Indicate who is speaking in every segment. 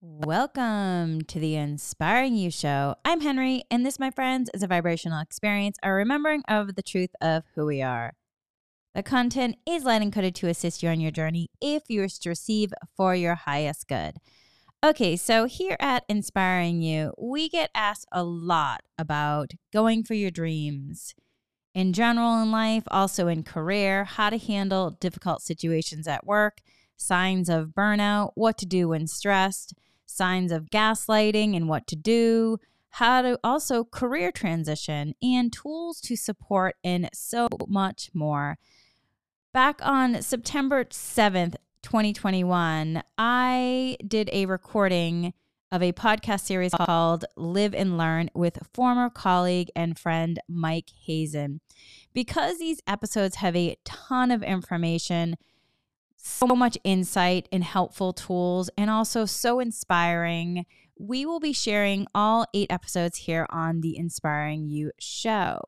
Speaker 1: Welcome to the Inspiring You Show. I'm Henri, and this, my friends, is a vibrational experience, a remembering of the truth of who we are. The content is light and coded to assist you on your journey if you wish to receive for your highest good. Okay, so here at Inspiring You, we get asked a lot about going for your dreams in general in life, also in career, how to handle difficult situations at work, signs of burnout, what to do when stressed, signs of gaslighting and what to do, how to also career transition, and tools to support, and so much more. Back on September 7th, 2021, I did a recording of a podcast series called Live and Learn with former colleague and friend Mike Hazan. Because these episodes have a ton of information, so much insight and helpful tools, and also so inspiring, we will be sharing all eight episodes here on the Inspiring You show.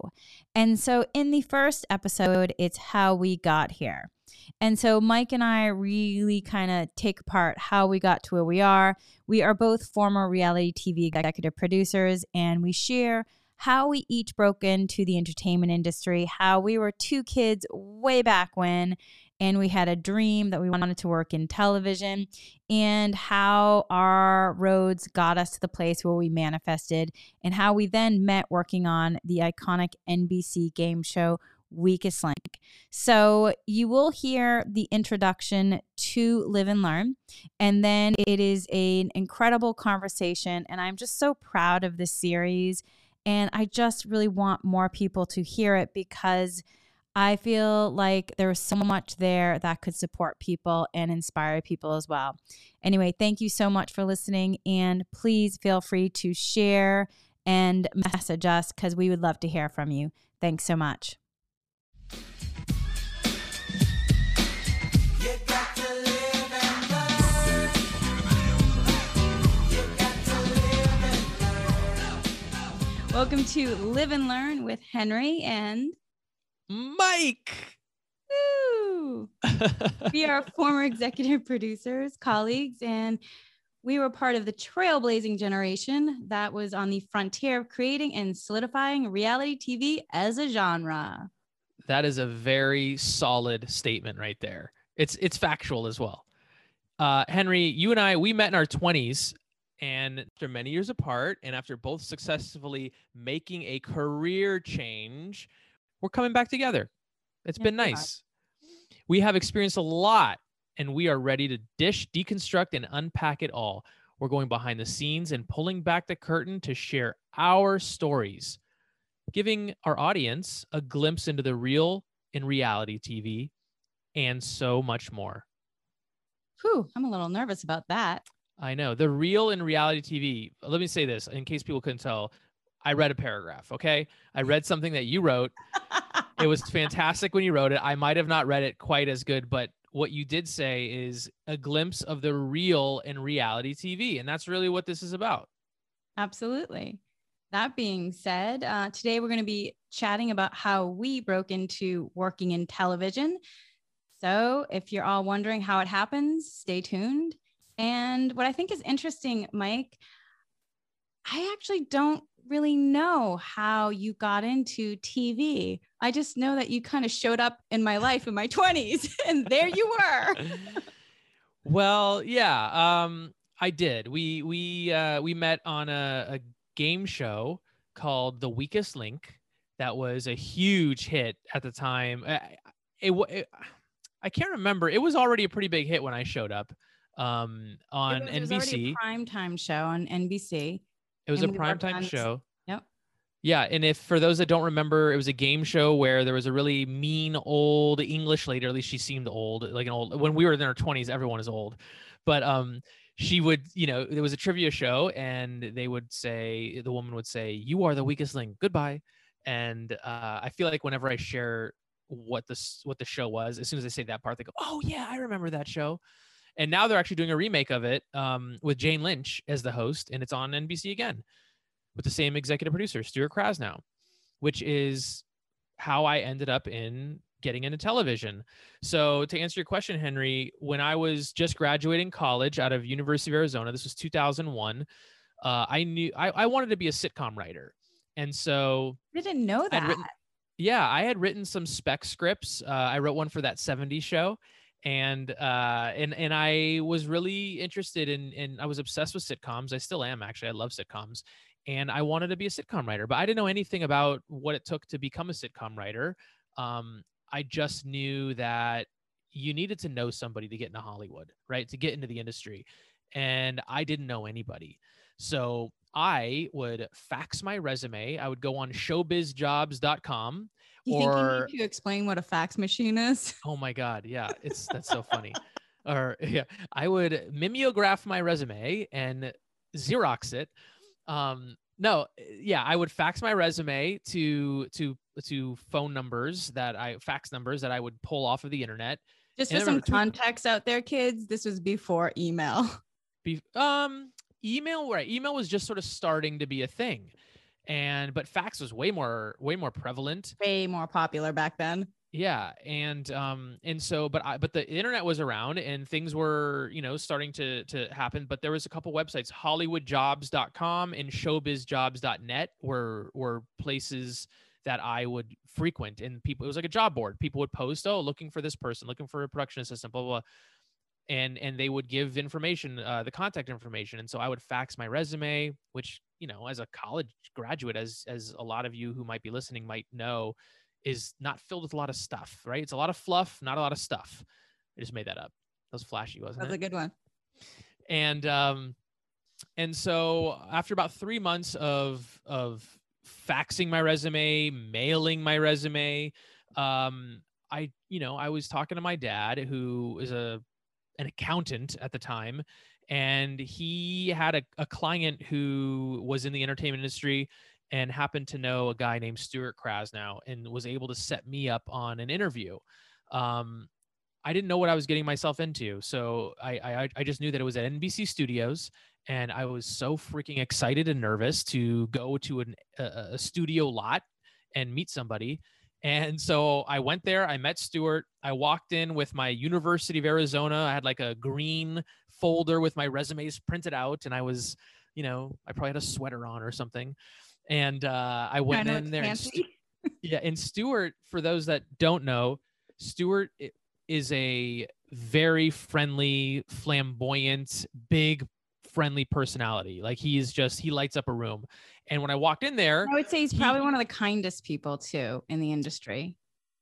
Speaker 1: And so, in the first episode, it's how we got here. And so Mike and I really kind of take apart how we got to where we are. We are both former reality TV executive producers, and we share how we each broke into the entertainment industry, how we were two kids way back when, and we had a dream that we wanted to work in television, and how our roads got us to the place where we manifested, and how we then met working on the iconic NBC game show weakest link. So you will hear the introduction to Live and Learn, and then it is an incredible conversation. And I'm just so proud of this series. And I just really want more people to hear it because I feel like there's so much there that could support people and inspire people as well. Anyway, thank you so much for listening. And please feel free to share and message us because we would love to hear from you. Thanks so much. Welcome to Live and Learn with Henri and
Speaker 2: Mike.
Speaker 1: Woo! we are former executive producers, colleagues, and we were part of the trailblazing generation that was on the frontier of creating and solidifying reality TV as a genre.
Speaker 2: That is a very solid statement right there. It's it's factual as well. Uh, Henri, you and I, we met in our 20s and after many years apart, and after both successfully making a career change, we're coming back together. It's yes, been nice. We, we have experienced a lot, and we are ready to dish, deconstruct, and unpack it all. We're going behind the scenes and pulling back the curtain to share our stories, giving our audience a glimpse into the real in reality TV and so much more.
Speaker 1: Whew, I'm a little nervous about that.
Speaker 2: I know the real in reality TV. Let me say this in case people couldn't tell. I read a paragraph. Okay. I read something that you wrote. it was fantastic when you wrote it. I might have not read it quite as good, but what you did say is a glimpse of the real in reality TV. And that's really what this is about.
Speaker 1: Absolutely. That being said, uh, today we're going to be chatting about how we broke into working in television. So if you're all wondering how it happens, stay tuned. And what I think is interesting, Mike, I actually don't really know how you got into TV. I just know that you kind of showed up in my life in my 20s and there you were.
Speaker 2: well, yeah, um I did. We we uh we met on a, a game show called The Weakest Link that was a huge hit at the time. It, it, it I can't remember. It was already a pretty big hit when I showed up um, on
Speaker 1: it was,
Speaker 2: NBC. It was
Speaker 1: a prime time show on NBC.
Speaker 2: It was a prime time show.
Speaker 1: Yep.
Speaker 2: Yeah, and if for those that don't remember, it was a game show where there was a really mean old English lady, or at least she seemed old, like an old. When we were in our twenties, everyone is old, but um, she would, you know, there was a trivia show, and they would say, the woman would say, "You are the weakest link. Goodbye." And uh, I feel like whenever I share what this what the show was, as soon as I say that part, they go, "Oh yeah, I remember that show." And now they're actually doing a remake of it um, with Jane Lynch as the host, and it's on NBC again with the same executive producer, Stuart Krasnow, which is how I ended up in getting into television. So to answer your question, Henri, when I was just graduating college out of University of Arizona, this was 2001. Uh, I knew I, I wanted to be a sitcom writer, and so I
Speaker 3: didn't know that.
Speaker 2: Written, yeah, I had written some spec scripts. Uh, I wrote one for that 70s show, and uh, and and I was really interested in in I was obsessed with sitcoms. I still am actually. I love sitcoms, and I wanted to be a sitcom writer, but I didn't know anything about what it took to become a sitcom writer. Um, I just knew that you needed to know somebody to get into Hollywood, right? To get into the industry. And I didn't know anybody. So I would fax my resume. I would go on showbizjobs.com.
Speaker 1: You or, think you need to explain what a fax machine is?
Speaker 2: Oh my God. Yeah. It's that's so funny. or yeah, I would mimeograph my resume and Xerox it. Um, no, yeah, I would fax my resume to to to phone numbers that I fax numbers that I would pull off of the internet.
Speaker 1: Just for some context out there, kids, this was before email.
Speaker 2: Be, um, email right? Email was just sort of starting to be a thing, and but fax was way more way more prevalent,
Speaker 1: way more popular back then.
Speaker 2: Yeah and um and so but i but the internet was around and things were you know starting to to happen but there was a couple websites hollywoodjobs.com and showbizjobs.net were were places that i would frequent and people it was like a job board. People would post oh looking for this person looking for a production assistant blah blah, blah. And and they would give information uh, the contact information and so i would fax my resume which you know as a college graduate as as a lot of you who might be listening might know is not filled with a lot of stuff, right? It's a lot of fluff, not a lot of stuff. I just made that up. That was flashy, wasn't
Speaker 1: That's
Speaker 2: it?
Speaker 1: That's a good one.
Speaker 2: And um, and so after about three months of of faxing my resume, mailing my resume, um, I you know I was talking to my dad, who is a an accountant at the time, and he had a, a client who was in the entertainment industry and happened to know a guy named Stuart Krasnow and was able to set me up on an interview. Um, I didn't know what I was getting myself into, so I, I I just knew that it was at NBC Studios, and I was so freaking excited and nervous to go to an, a, a studio lot and meet somebody. And so I went there. I met Stuart. I walked in with my University of Arizona. I had like a green folder with my resumes printed out, and I was, you know, I probably had a sweater on or something and uh, I went in there. And Stu- yeah, and Stuart, for those that don't know, Stuart is a very friendly, flamboyant, big, friendly personality. Like he's just he lights up a room. And when I walked in there,
Speaker 1: I would say he's he, probably one of the kindest people too in the industry,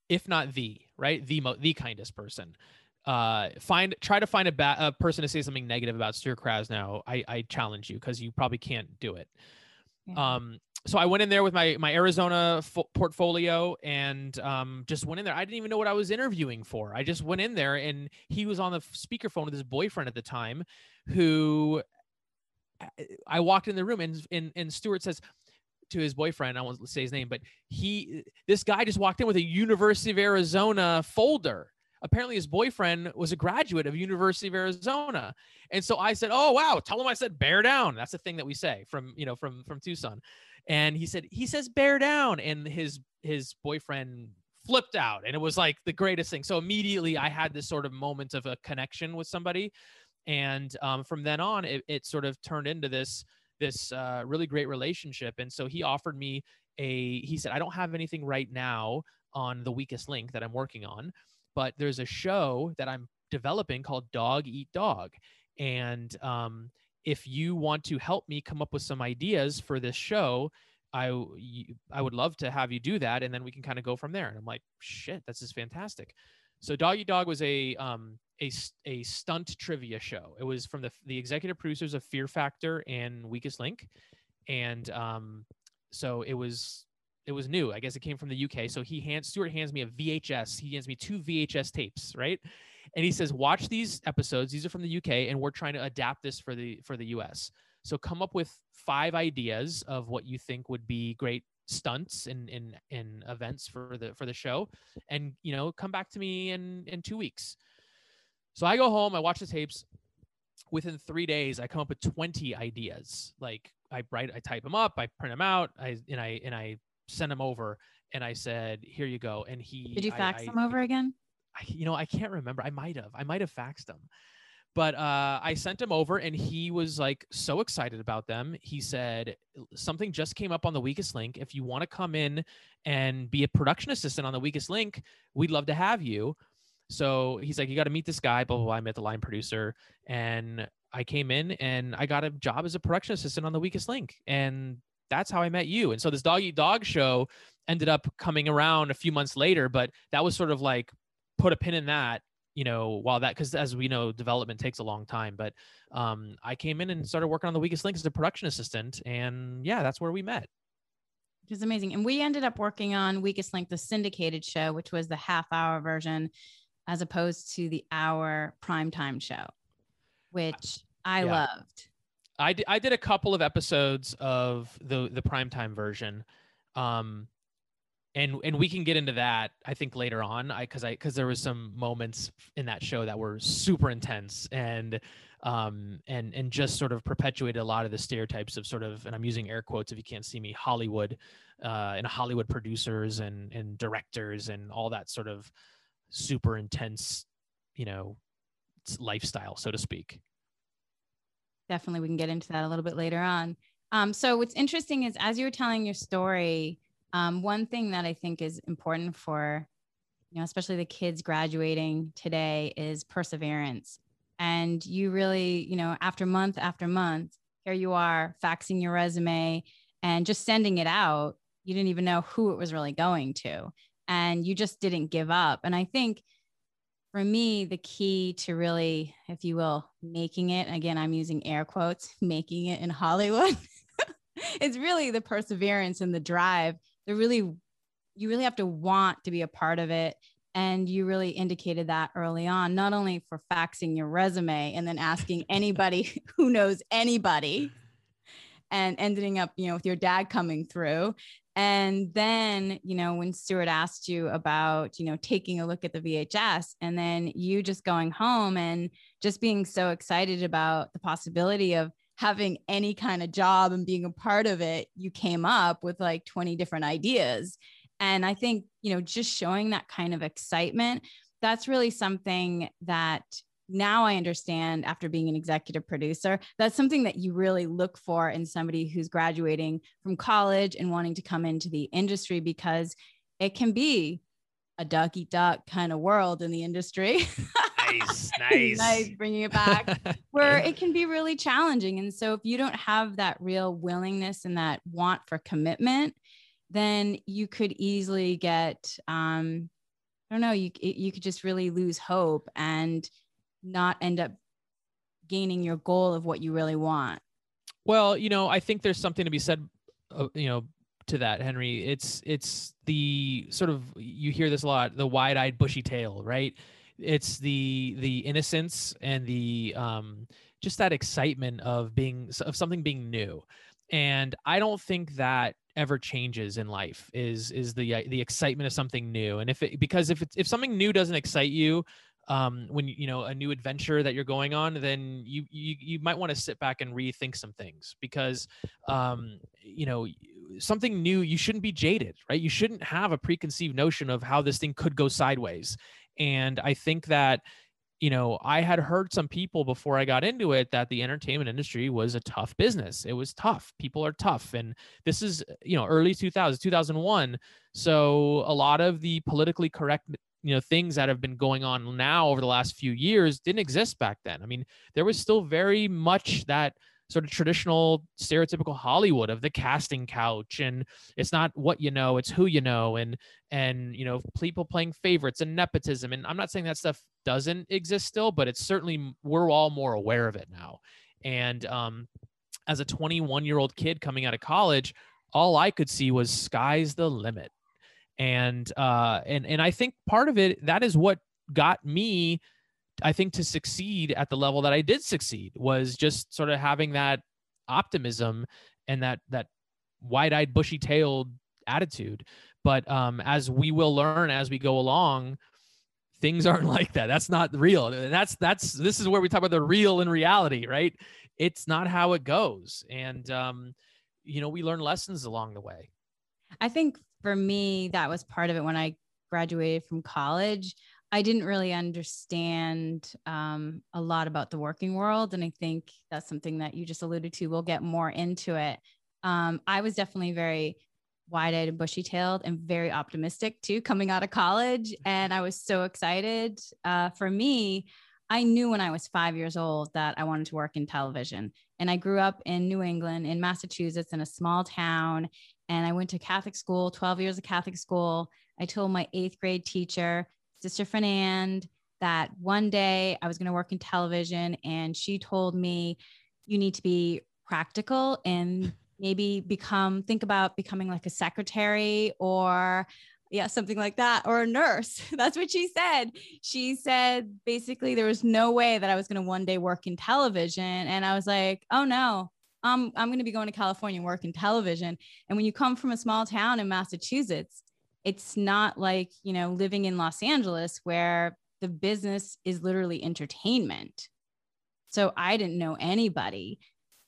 Speaker 2: if not the right, the mo- the kindest person. Uh, find try to find a, ba- a person to say something negative about Stuart Krasnow. I I challenge you because you probably can't do it. Yeah. Um, so I went in there with my my Arizona portfolio and um, just went in there. I didn't even know what I was interviewing for. I just went in there and he was on the speakerphone with his boyfriend at the time, who I walked in the room and and, and Stuart says to his boyfriend, I won't say his name, but he this guy just walked in with a University of Arizona folder. Apparently his boyfriend was a graduate of University of Arizona. And so I said, "Oh wow, tell him I said bear down." That's the thing that we say from, you know, from from Tucson. And he said he says bear down. And his his boyfriend flipped out and it was like the greatest thing. So immediately i had this sort of moment of a connection with somebody and um, from then on it, it, sort of turned into this this uh, really great relationship and so he offered me a he said i don't have anything right now on the weakest link that i'm working on but there's a show that i'm developing called dog eat dog and um, if you want to help me come up with some ideas for this show, I I would love to have you do that, and then we can kind of go from there. And I'm like, shit, this is fantastic. So Dog Eat Dog was a um a a stunt trivia show. It was from the the executive producers of Fear Factor and Weakest Link, and um so it was it was new. I guess it came from the UK. So he hands Stuart hands me a VHS. He hands me two VHS tapes, right? and he says watch these episodes these are from the uk and we're trying to adapt this for the for the us so come up with five ideas of what you think would be great stunts in in in events for the for the show and you know come back to me in in two weeks so i go home i watch the tapes within three days i come up with 20 ideas like i write i type them up i print them out i and i and i send them over and I said, "Here you go." And he
Speaker 1: Did you fax
Speaker 2: I-
Speaker 1: them over again?
Speaker 2: I, you know, I can't remember. I might have. I might have faxed him. But uh, I sent him over and he was like so excited about them. He said, Something just came up on the weakest link. If you want to come in and be a production assistant on the weakest link, we'd love to have you. So he's like, You got to meet this guy, blah, blah, blah. I met the line producer and I came in and I got a job as a production assistant on the weakest link. And that's how I met you. And so this dog eat dog show ended up coming around a few months later, but that was sort of like put a pin in that you know while that because as we know development takes a long time but um i came in and started working on the weakest link as a production assistant and yeah that's where we met
Speaker 1: Which is amazing. And we ended up working on Weakest Link, the syndicated show, which was the half hour version, as opposed to the hour primetime show, which I
Speaker 2: Yeah.
Speaker 1: loved.
Speaker 2: I did, I did a couple of episodes of the the primetime version um and and we can get into that i think later on i because i because there was some moments in that show that were super intense and um and and just sort of perpetuated a lot of the stereotypes of sort of and i'm using air quotes if you can't see me hollywood uh and hollywood producers and and directors and all that sort of super intense you know lifestyle so to speak
Speaker 1: Definitely, we can get into that a little bit later on. Um, so, what's interesting is as you were telling your story, um, one thing that I think is important for, you know, especially the kids graduating today is perseverance. And you really, you know, after month after month, here you are faxing your resume and just sending it out. You didn't even know who it was really going to. And you just didn't give up. And I think for me, the key to really, if you will, making it again, I'm using air quotes, making it in Hollywood. it's really the perseverance and the drive. The really, you really have to want to be a part of it. And you really indicated that early on, not only for faxing your resume and then asking anybody who knows anybody and ending up, you know, with your dad coming through. And then, you know, when Stuart asked you about, you know, taking a look at the VHS and then you just going home and just being so excited about the possibility of having any kind of job and being a part of it, you came up with like 20 different ideas. And I think, you know, just showing that kind of excitement, that's really something that now I understand after being an executive producer, that's something that you really look for in somebody who's graduating from college and wanting to come into the industry because it can be a duck eat duck kind of world in the industry.
Speaker 2: nice nice
Speaker 1: nice bringing it back where it can be really challenging. And so if you don't have that real willingness and that want for commitment, then you could easily get um I don't know, you you could just really lose hope and not end up gaining your goal of what you really want.
Speaker 2: Well, you know, I think there's something to be said, uh, you know, to that, Henri. It's it's the sort of you hear this a lot, the wide-eyed, bushy tail, right? It's the the innocence and the um, just that excitement of being of something being new, and I don't think that ever changes in life is is the uh, the excitement of something new and if it because if it's if something new doesn't excite you um, when you know a new adventure that you're going on, then you you you might want to sit back and rethink some things because um, you know something new. You shouldn't be jaded, right? You shouldn't have a preconceived notion of how this thing could go sideways. And I think that you know I had heard some people before I got into it that the entertainment industry was a tough business. It was tough. People are tough, and this is you know early 2000s, 2001. So a lot of the politically correct you know things that have been going on now over the last few years didn't exist back then. I mean there was still very much that sort of traditional stereotypical hollywood of the casting couch and it's not what you know it's who you know and and you know people playing favorites and nepotism. And i'm not saying that stuff doesn't exist still but it's certainly we're all more aware of it now. And um as a 21 year old kid coming out of college all i could see was sky's the limit and uh and and i think part of it that is what got me i think to succeed at the level that i did succeed was just sort of having that optimism and that that wide-eyed bushy-tailed attitude. But um as we will learn as we go along things aren't like that. That's not real. That's that's this is where we talk about the real and reality right? It's not how it goes. And um you know we learn lessons along the way.
Speaker 1: I think for me, that was part of it when I graduated from college. I didn't really understand um, a lot about the working world. And I think that's something that you just alluded to. We'll get more into it. Um, I was definitely very wide eyed and bushy tailed and very optimistic too, coming out of college. And I was so excited. Uh, for me, I knew when I was five years old that I wanted to work in television. And I grew up in New England, in Massachusetts, in a small town. And I went to Catholic school, 12 years of Catholic school. I told my eighth grade teacher, Sister Fernand, that one day I was going to work in television. And she told me, you need to be practical and maybe become, think about becoming like a secretary or yeah, something like that, or a nurse. That's what she said. She said basically there was no way that I was going to one day work in television. And I was like, oh no, um, I'm going to be going to California and work in television. And when you come from a small town in Massachusetts, it's not like, you know, living in Los Angeles where the business is literally entertainment. So I didn't know anybody.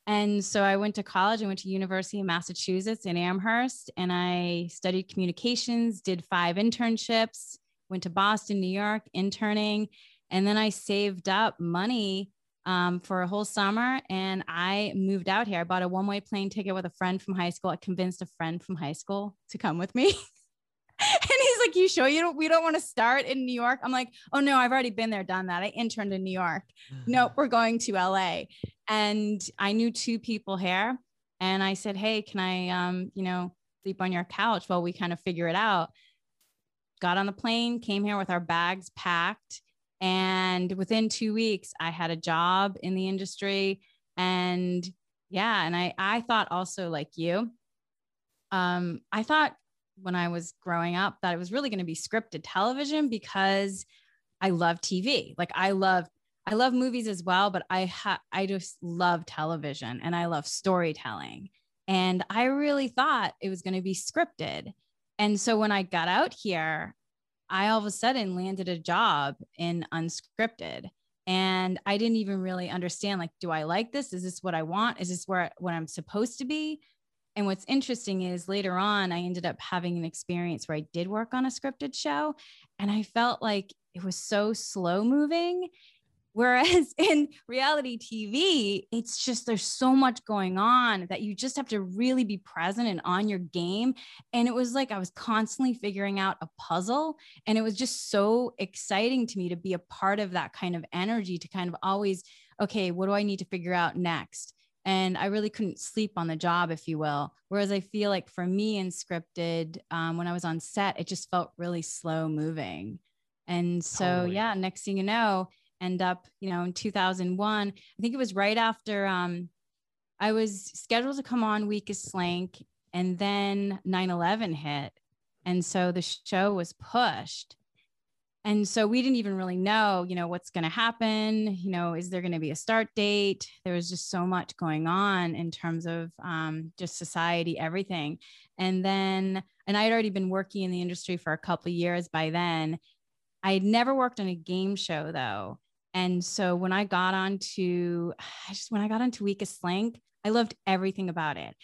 Speaker 1: And so I went to college. I went to University of Massachusetts in Amherst and I studied communications, did five internships, went to Boston, New York, interning. And then I saved up money um, for a whole summer and I moved out here. I bought a one way plane ticket with a friend from high school. I convinced a friend from high school to come with me. and he's like, "You sure you don't? We don't want to start in New York." I'm like, "Oh no, I've already been there, done that. I interned in New York. nope, we're going to LA." And I knew two people here, and I said, "Hey, can I, um, you know, sleep on your couch while we kind of figure it out?" Got on the plane, came here with our bags packed, and within two weeks, I had a job in the industry, and yeah, and I I thought also like you, um, I thought when I was growing up that it was really going to be scripted television because I love TV. Like I love I love movies as well, but I ha- I just love television and I love storytelling. And I really thought it was going to be scripted. And so when I got out here, I all of a sudden landed a job in unscripted. And I didn't even really understand like, do I like this? Is this what I want? Is this where what I'm supposed to be? And what's interesting is later on, I ended up having an experience where I did work on a scripted show and I felt like it was so slow moving. Whereas in reality TV, it's just there's so much going on that you just have to really be present and on your game. And it was like I was constantly figuring out a puzzle. And it was just so exciting to me to be a part of that kind of energy to kind of always, okay, what do I need to figure out next? and I really couldn't sleep on the job, if you will. Whereas I feel like for me in scripted, um, when I was on set, it just felt really slow moving. And so, totally. yeah, next thing you know, end up, you know, in 2001, I think it was right after um, I was scheduled to come on Weakest Link, and then 9 11 hit. And so the show was pushed. And so we didn't even really know you know what's going to happen. You know is there going to be a start date? There was just so much going on in terms of um, just society everything. And then and i had already been working in the industry for a couple years by then. I had never worked on a game show though and so when i got onto i just when i got onto weakest link i loved everything about it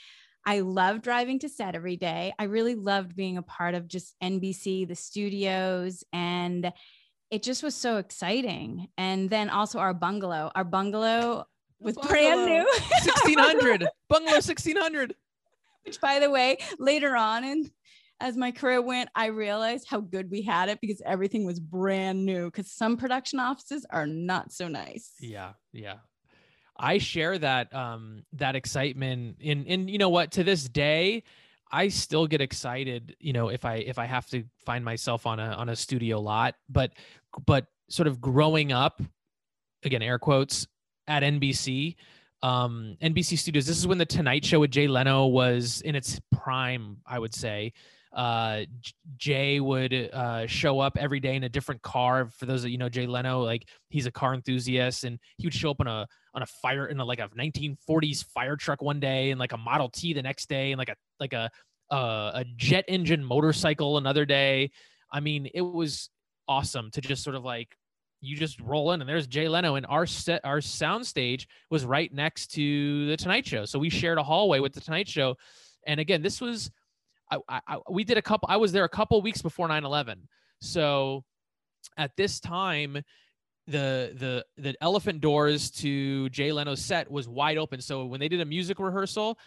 Speaker 1: I loved driving to set every day. I really loved being a part of just NBC, the studios, and it just was so exciting. And then also our bungalow, our bungalow was bungalow. brand new
Speaker 2: 1600 bungalow 1600
Speaker 1: which by the way later on and as my career went i realized how good we had it because everything was brand new because some production offices are not so nice.
Speaker 2: Yeah yeah. I share that um that excitement in and you know what to this day I still get excited you know if I if I have to find myself on a on a studio lot but but sort of growing up again air quotes at NBC um NBC Studios this is when the Tonight Show with Jay Leno was in its prime I would say uh, Jay would uh, show up every day in a different car. For those that you know, Jay Leno, like he's a car enthusiast, and he would show up on a on a fire in a, like a 1940s fire truck one day, and like a Model T the next day, and like a like a a jet engine motorcycle another day. I mean, it was awesome to just sort of like you just roll in and there's Jay Leno and our set our sound stage was right next to the Tonight Show. So we shared a hallway with the Tonight Show. And again, this was I, I we did a couple. I was there a couple weeks before 9/11. So at this time, the the the elephant doors to Jay Leno's set was wide open. So when they did a music rehearsal,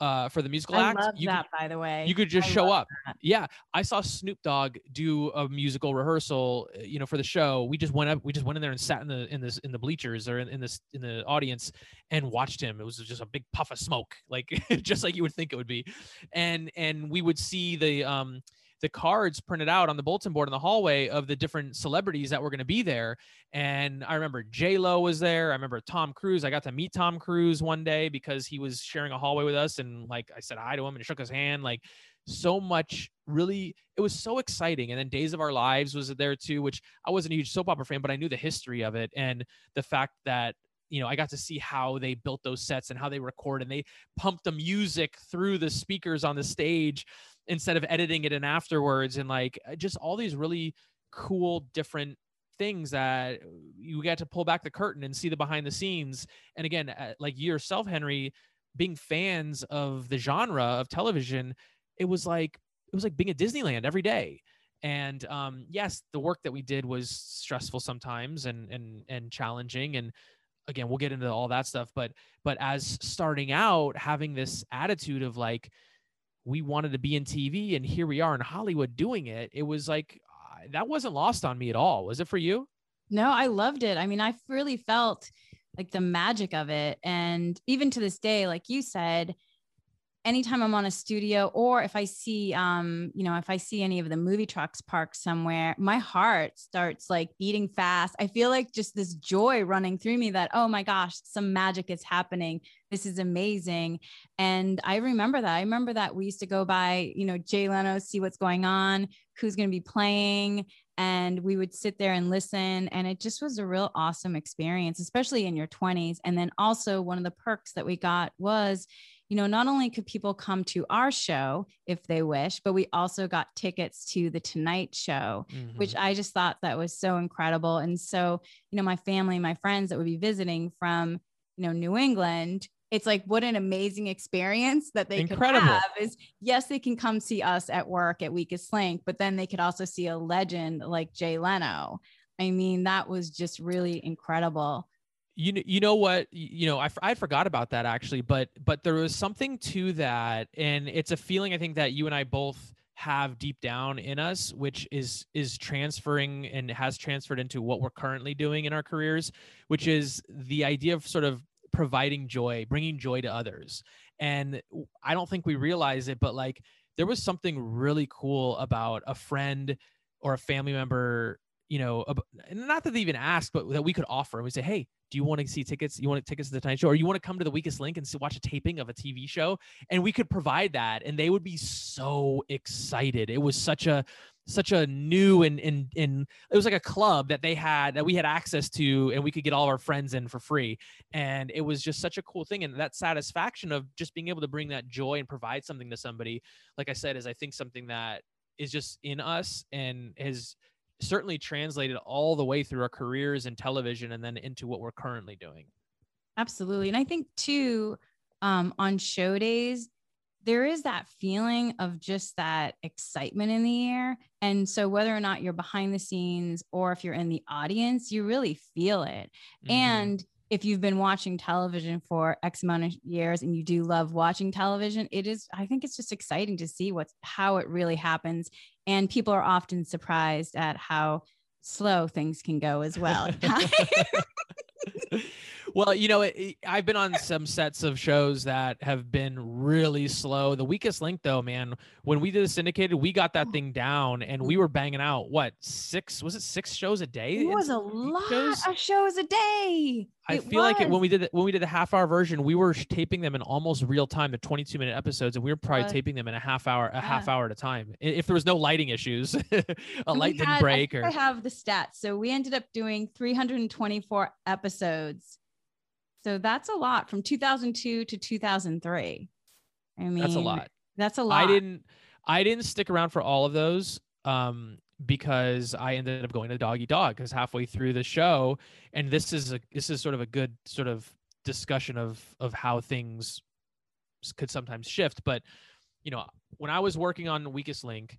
Speaker 2: uh, for the musical
Speaker 1: I
Speaker 2: act.
Speaker 1: love
Speaker 2: you
Speaker 1: that,
Speaker 2: could,
Speaker 1: by the way.
Speaker 2: you could just
Speaker 1: I
Speaker 2: show up.
Speaker 1: that.
Speaker 2: Yeah, I saw Snoop Dogg do a musical rehearsal. uh, You know, for the show. We just went up. We just went in there and sat in the in this in the bleachers or in, in this in the audience and watched him. It was just a big puff of smoke, like just like you would think it would be. And and we would see the um the cards printed out on the bulletin board in the hallway of the different celebrities that were going to be there. And I remember J Lo was there. I remember Tom Cruise. I got to meet Tom Cruise one day because he was sharing a hallway with us, and like I said hi to him and shook his hand. Like so much, really, it was so exciting. And then Days of Our Lives was there too, which I wasn't a huge soap opera fan, but I knew the history of it and the fact that you know, I got to see how they built those sets and how they record and they pumped the music through the speakers on the stage instead of editing it in afterwards and like uh, just all these really cool different things that you get to pull back the curtain and see the behind the scenes. And again uh, like yourself henri being fans of the genre of television it was like it was like being at disneyland every day. And um yes the work that we did was stressful sometimes and and and challenging. And again we'll get into all that stuff. But but as starting out having this attitude of like we wanted to be in TV and here we are in Hollywood doing it. It was like that wasn't lost on me at all. Was it for you?
Speaker 1: No, I loved it. I mean, I really felt like the magic of it. And even to this day, like you said, anytime I'm on a studio or if I see, um, you know, if I see any of the movie trucks parked somewhere, my heart starts like beating fast. I feel like just this joy running through me that, oh my gosh, some magic is happening. This is amazing. And I remember that. I remember that we used to go by, you know, Jay Leno, see what's going on, who's going to be playing. And we would sit there and listen. And it just was a real awesome experience, especially in your 20s. And then also, one of the perks that we got was, you know, not only could people come to our show if they wish, but we also got tickets to the Tonight Show, which
Speaker 2: Mm-hmm.
Speaker 1: I just thought that was so incredible. And so, you know, my family, my friends that would be visiting from, you know, New England, it's like what an amazing experience that they
Speaker 2: Incredible.
Speaker 1: could have is yes, they can come see us at work at Weakest Link, but then they could also see a legend like Jay Leno. I mean, that was just really incredible.
Speaker 2: You know, you know what you know I, I forgot about that actually but but there was something to that and it's a feeling i think that you and i both have deep down in us which is is transferring and has transferred into what we're currently doing in our careers which is the idea of sort of providing joy bringing joy to others. And I don't think we realize it but like there was something really cool about a friend or a family member you know not that they even asked but that we could offer. And we say hey do you want to see tickets? You want tickets to the tonight show? Or you want to come to the weakest link and see, watch a taping of a tv show? And we could provide that and they would be so excited. It was such a such a new and and and it was like a club that they had that we had access to and we could get all our friends in for free. And it was just such a cool thing and that satisfaction of just being able to bring that joy and provide something to somebody like i said is i think something that is just in us and has certainly translated all the way through our careers in television and then into what we're currently doing
Speaker 1: Absolutely. And I think too, um, on show days, there is that feeling of just that excitement in the air. And so whether or not you're behind the scenes or if you're in the audience, you really feel it.
Speaker 2: Mhm.
Speaker 1: And if you've been watching television for X amount of years and you do love watching television, it is, I think it's just exciting to see what's how it really happens. And people are often surprised at how slow things can go as well.
Speaker 2: well, you know, it, it- I've been on some sets of shows that have been really slow. The weakest link, though, man, when we did the syndicated, we got that thing down and we were banging out what six was it six shows a day?
Speaker 1: It was a lot
Speaker 2: shows?
Speaker 1: of shows a day.
Speaker 2: I
Speaker 1: It
Speaker 2: feel like it, when we did it, when we did the half hour version, we were taping them in almost real time, the 22 minute episodes, and we were probably
Speaker 1: was.
Speaker 2: taping them in a half hour, a half
Speaker 1: uh.
Speaker 2: hour at a time. If there was no lighting issues, a
Speaker 1: And
Speaker 2: light
Speaker 1: we
Speaker 2: didn't break,
Speaker 1: I,
Speaker 2: or
Speaker 1: I have the stats. So we ended up doing 324 episodes. So that's a lot from 2002 to 2003. I mean,
Speaker 2: that's a lot.
Speaker 1: That's a lot.
Speaker 2: I didn't I didn't stick around for all of those um because I ended up going to Dog Eat Dog because halfway through the show and this is a this is sort of a good sort of discussion of of how things could sometimes shift but you know, when I was working on Weakest Link,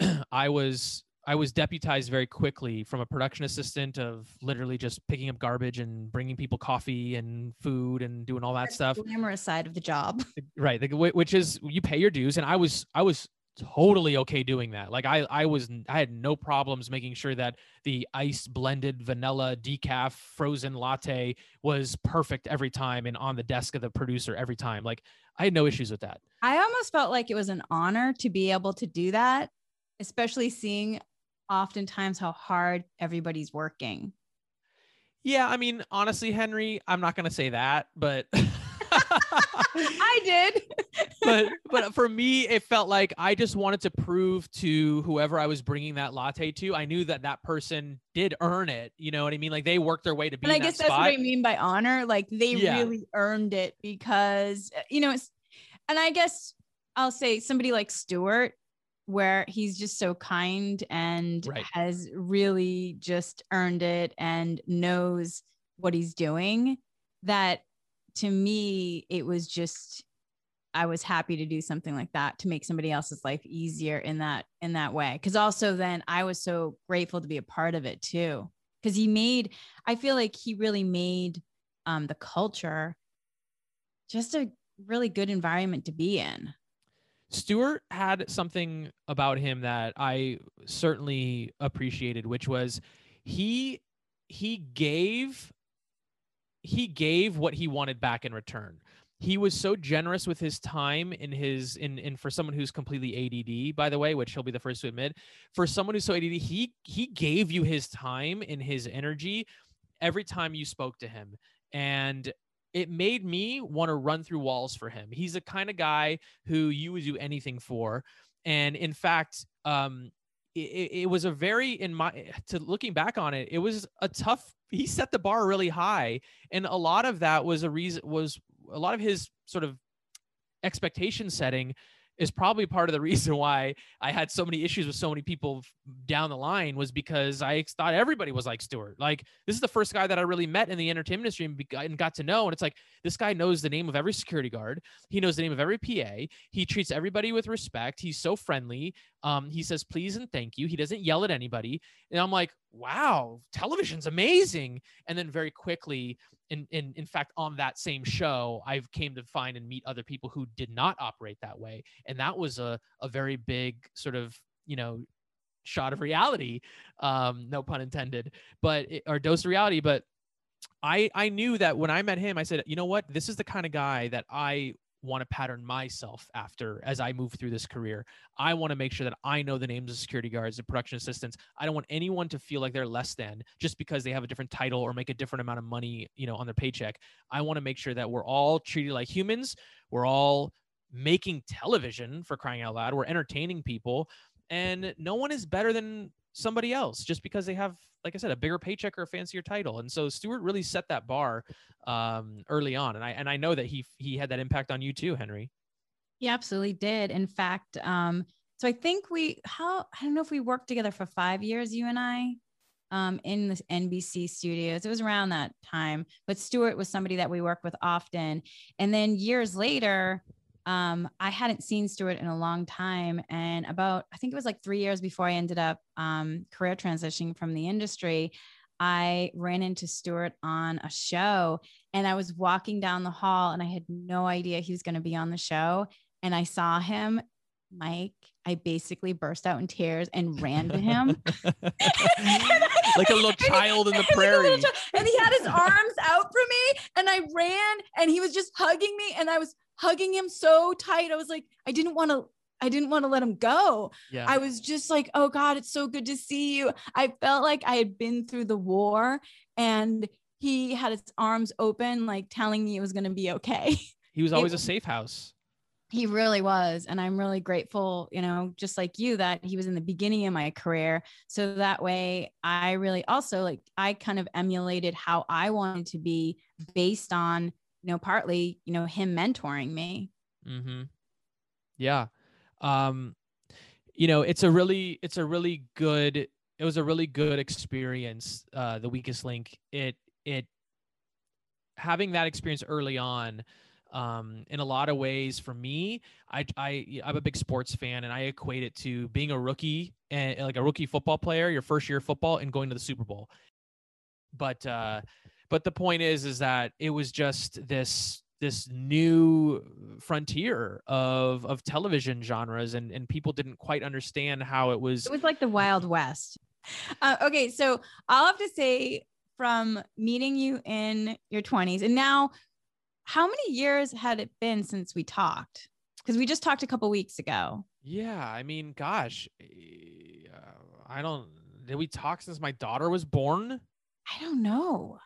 Speaker 2: I was I was deputized very quickly from a production assistant of literally just picking up garbage and bringing people coffee and food and doing all that
Speaker 1: That's
Speaker 2: stuff.
Speaker 1: glamorous side of the job.
Speaker 2: Right, the, which is you pay your dues, and I was I was totally okay doing that. Like I I was I had no problems making sure that the ice blended vanilla decaf frozen latte was perfect every time and on the desk of the producer every time. Like I had no issues with that.
Speaker 1: I almost felt like it was an honor to be able to do that, especially seeing oftentimes how hard everybody's working.
Speaker 2: Yeah, I mean, honestly, Henri, I'm not gonna say that, but
Speaker 1: I did.
Speaker 2: but but for me, it felt like I just wanted to prove to whoever I was bringing that latte to, I knew that that person did earn it. You know what I mean? Like they worked their way to be
Speaker 1: and I
Speaker 2: in that
Speaker 1: guess that's
Speaker 2: spot.
Speaker 1: what I mean by honor. Like they
Speaker 2: Yeah.
Speaker 1: really earned it because uh, you know, it's, and I guess I'll say somebody like Stuart, where he's just so kind and
Speaker 2: Right.
Speaker 1: has really just earned it and knows what he's doing. That to me, it was just I was happy to do something like that to make somebody else's life easier in that in that way. Cause also then I was so grateful to be a part of it too. Cause he made, I feel like he really made um, the culture just a really good environment to be in.
Speaker 2: Stuart had something about him that I certainly appreciated, which was he he gave he gave what he wanted back in return. He was so generous with his time in his in in for someone who's completely ADD, by the way, which he'll be the first to admit. For someone who's so ADD, he he gave you his time and his energy every time you spoke to him, and it made me want to run through walls for him. He's the kind of guy who you would do anything for, and in fact, um, it, it was a very in my to looking back on it, it was a tough. He set the bar really high, and a lot of that was a reason was a lot of his sort of expectation setting is probably part of the reason why I had so many issues with so many people down the line was because I thought everybody was like Stuart. Like this is the first guy that I really met in the entertainment industry and, got to know. And it's like this guy knows the name of every security guard. He knows the name of every PA. He treats everybody with respect. He's so friendly. Um, he says please and thank you. He doesn't yell at anybody. And I'm like, wow, television's amazing. And then very quickly, in, in in fact on that same show i've came to find and meet other people who did not operate that way. And that was a, a very big sort of you know shot of reality um no pun intended but it, or dose of reality. But i i knew that when i met him i said you know what? This is the kind of guy that i want to pattern myself after as i move through this career. I want to make sure that i know the names of security guards and production assistants. I don't want anyone to feel like they're less than just because they have a different title or make a different amount of money you know on their paycheck. I want to make sure that we're all treated like humans. We're all making television for crying out loud. We're entertaining people. And no one is better than somebody else just because they have like i said a bigger paycheck or a fancier title and so stuart really set that bar um early on and i and i know that he he had that impact on you too henri
Speaker 1: He absolutely did. In fact, um, so I think we how I don't know if we worked together for five years, you and I, um, in the NBC studios. It was around that time. But Stuart was somebody that we worked with often. And then years later, um, I hadn't seen Stuart in a long time. And about I think it was like three years before I ended up um, career transitioning from the industry. I ran into Stuart on a show and I was walking down the hall and I had no idea he was going to be on the show and I saw him, Mike, I basically burst out in tears and ran to him.
Speaker 2: like a little child in the
Speaker 1: and like
Speaker 2: prairie
Speaker 1: and he had his arms out for me and I ran and he was just hugging me and I was hugging him so tight. I was like, I didn't want to I didn't want to let him go.
Speaker 2: yeah
Speaker 1: I was just like, oh God, it's so good to see you. I felt like I had been through the war and he had his arms open, like telling me it was going to be okay.
Speaker 2: he was
Speaker 1: it
Speaker 2: always a safe house
Speaker 1: He really was. And I'm really grateful, you know, just like you, that he was in the beginning of my career. So that way I really also like, I kind of emulated how I wanted to be based on, you know, partly, you know, him mentoring me.
Speaker 2: Mm-hmm. Yeah. Um, you know, it's a really, it's a really good, it was a really good experience. Uh, the weakest link. It, it, having that experience early on, um, in a lot of ways for me I, I i'm a big sports fan and i equate it to being a rookie and like a rookie football player your first year of football and going to the super bowl but uh but the point is is that it was just this this new frontier of of television genres and and people didn't quite understand how it was
Speaker 1: It was like the Wild West. Uh, okay, so I'll have to say from meeting you in your 20s and now how many years had it been since we talked? Because we just talked a couple weeks ago.
Speaker 2: yeah i mean gosh eh, uh, i don't did we talk since my daughter was born
Speaker 1: I don't know.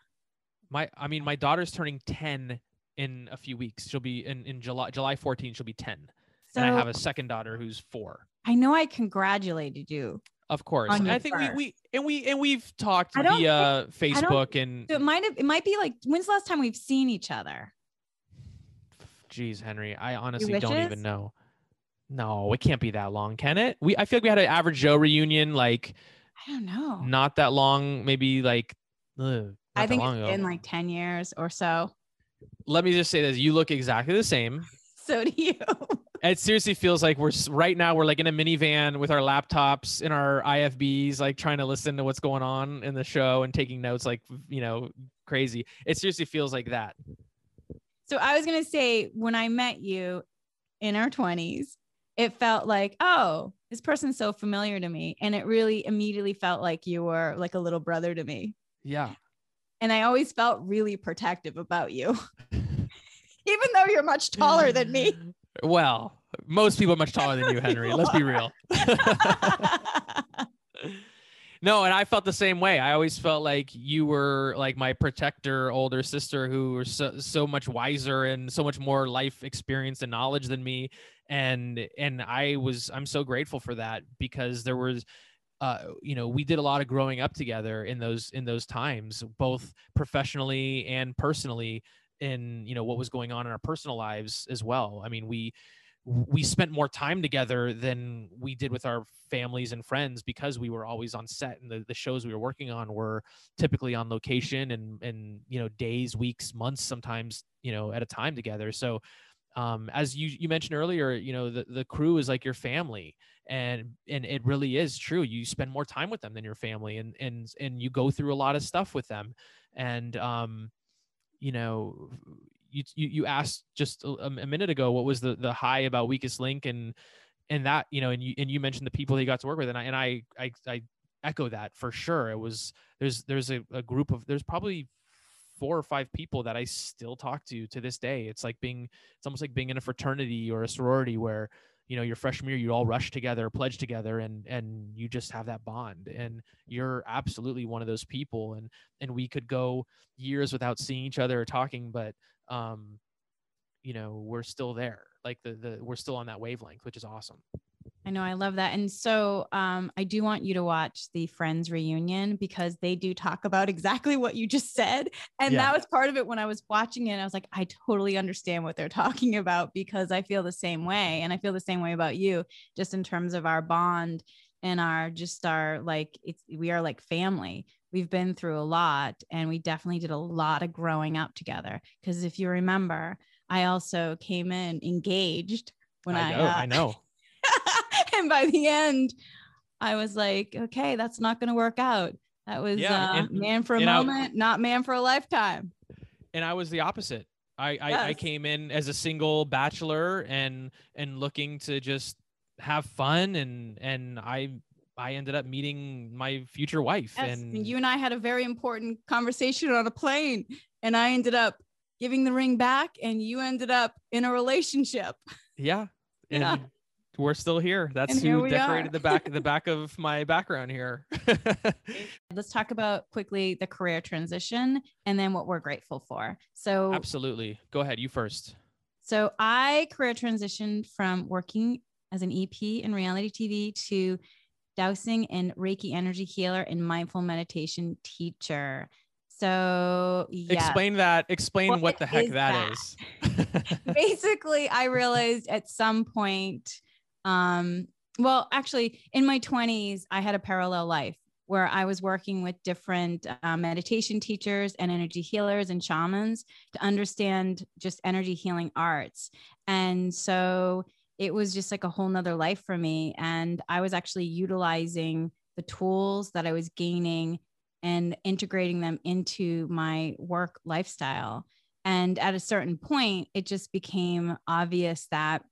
Speaker 2: My i mean my daughter's turning 10 in a few weeks she'll be in in july july 14 she'll be 10
Speaker 1: So
Speaker 2: and i have a second daughter who's four
Speaker 1: I know I congratulated you.
Speaker 2: of course i think we,
Speaker 1: first.
Speaker 2: we and we and we've talked via
Speaker 1: don't-
Speaker 2: facebook and
Speaker 1: So it might have it might be like when's the last time we've seen each other?
Speaker 2: Geez, Henri, I honestly don't even know. No, it can't be that long, can it? We I feel like we had an average Joe reunion like
Speaker 1: I don't know.
Speaker 2: not that long, maybe like ugh, not
Speaker 1: I think it's
Speaker 2: ago.
Speaker 1: been like 10 years or so.
Speaker 2: Let me just say this: you look exactly the same.
Speaker 1: So do you.
Speaker 2: It seriously feels like we're right now. We're like in a minivan with our laptops in our IFBs, like trying to listen to what's going on in the show and taking notes, like you know, crazy. It seriously feels like that.
Speaker 1: So I was gonna say when I met you in our 20s, it felt like, oh, this person's so familiar to me. And it really immediately felt like you were like a little brother to me.
Speaker 2: Yeah.
Speaker 1: And I always felt really protective about you, even though you're much taller than me.
Speaker 2: Well, most people are much taller than you, Henri. Let's be real. no, and I felt the same way. I always felt like you were like my protector, older sister who was so, so much wiser and so much more life experience and knowledge than me. And and I was I'm so grateful for that because there was uh, you know, we did a lot of growing up together in those in those times, both professionally and personally in you know what was going on in our personal lives as well. I mean, we we spent more time together than we did with our families and friends because we were always on set and the, the shows we were working on were typically on location and and you know days weeks months sometimes you know at a time together so um, as you you mentioned earlier you know the, the crew is like your family and and it really is true you spend more time with them than your family and and and you go through a lot of stuff with them and um you know you you, you asked just a, a minute ago what was the the high about weakest link and and that you know and you and you mentioned the people you got to work with and I and I I, I echo that for sure. It was there's there's a, a group of there's probably four or five people that I still talk to to this day. It's like being it's almost like being in a fraternity or a sorority where you know your freshman year you all rush together pledge together and and you just have that bond. And you're absolutely one of those people. And and we could go years without seeing each other or talking but um you know we're still there. Like the the we're still on that wavelength which is awesome
Speaker 1: I know I love that. And so um, I do want you to watch the Friends reunion because they do talk about exactly what you just said. And
Speaker 2: Yeah.
Speaker 1: that was part of it when I was watching it. I was like, I totally understand what they're talking about because I feel the same way. And I feel the same way about you, just in terms of our bond and our just our like, it's we are like family. We've been through a lot and we definitely did a lot of growing up together. Because if you remember, I also came in engaged when I,
Speaker 2: I know
Speaker 1: uh,
Speaker 2: I know
Speaker 1: and by the end, I was like, okay, that's not going to work out. That was
Speaker 2: Yeah,
Speaker 1: uh,
Speaker 2: and-
Speaker 1: man for a
Speaker 2: and I-
Speaker 1: moment, not man for a lifetime.
Speaker 2: and I was the opposite. I, I, I came in as a single bachelor and and looking to just have fun and and I I ended up meeting my future wife
Speaker 1: Yes,
Speaker 2: and
Speaker 1: and you and I had a very important conversation on a plane, and I ended up giving the ring back, and you ended up in a relationship.
Speaker 2: yeah and
Speaker 1: Yeah.
Speaker 2: We're still here. That's
Speaker 1: And
Speaker 2: who
Speaker 1: we
Speaker 2: decorated the back the back of my background here.
Speaker 1: Let's talk about quickly the career transition and then what we're grateful for. So,
Speaker 2: Absolutely. Go ahead. You first.
Speaker 1: So I career transitioned from working as an EP in reality TV to dowsing and Reiki energy healer and mindful meditation teacher. So yeah,
Speaker 2: Explain that. Explain what,
Speaker 1: What
Speaker 2: the heck
Speaker 1: is
Speaker 2: that is.
Speaker 1: basically I realized at some point, um, well, actually in my 20s, I had a parallel life where I was working with different uh, meditation teachers and energy healers and shamans to understand just energy healing arts. And so it was just like a whole nother life for me. And I was actually utilizing the tools that I was gaining and integrating them into my work lifestyle. And at a certain point, it just became obvious that